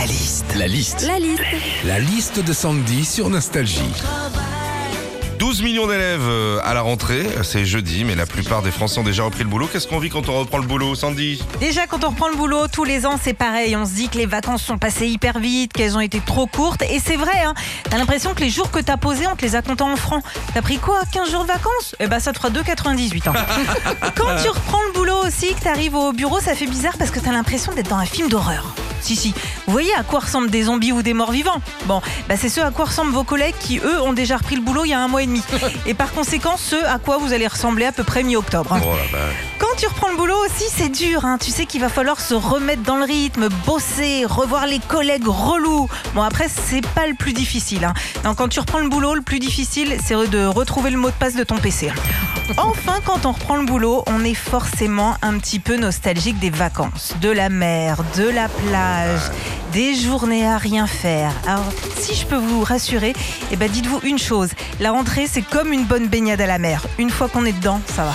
La liste. La liste. La liste. La liste de Sandy sur Nostalgie. 12 millions d'élèves euh, à la rentrée, c'est jeudi, mais la plupart des Français ont déjà repris le boulot. Qu'est-ce qu'on vit quand on reprend le boulot, Sandy? Déjà, quand on reprend le boulot, tous les ans, c'est pareil. On se dit que les vacances sont passées hyper vite, qu'elles ont été trop courtes. Et c'est vrai, hein. T'as l'impression que les jours que t'as posés, on te les a comptés en francs. T'as pris quoi? 15 jours de vacances? Eh ben, ça te fera 2,98. Hein. quand tu reprends le boulot aussi, que t'arrives au bureau, ça fait bizarre parce que t'as l'impression d'être dans un film d'horreur. Si, si. Vous voyez à quoi ressemblent des zombies ou des morts vivants Bon, bah c'est ce à quoi ressemblent vos collègues qui, eux, ont déjà repris le boulot il y a un mois et demi. Et par conséquent, ce à quoi vous allez ressembler à peu près mi-octobre. Oh. Tu reprends le boulot aussi, c'est dur. Hein. Tu sais qu'il va falloir se remettre dans le rythme, bosser, revoir les collègues relous. Bon, après, c'est pas le plus difficile. Hein. Non, quand tu reprends le boulot, le plus difficile, c'est de retrouver le mot de passe de ton PC. Enfin, quand on reprend le boulot, on est forcément un petit peu nostalgique des vacances, de la mer, de la plage, des journées à rien faire. Alors, si je peux vous rassurer, eh ben, dites-vous une chose la rentrée, c'est comme une bonne baignade à la mer. Une fois qu'on est dedans, ça va.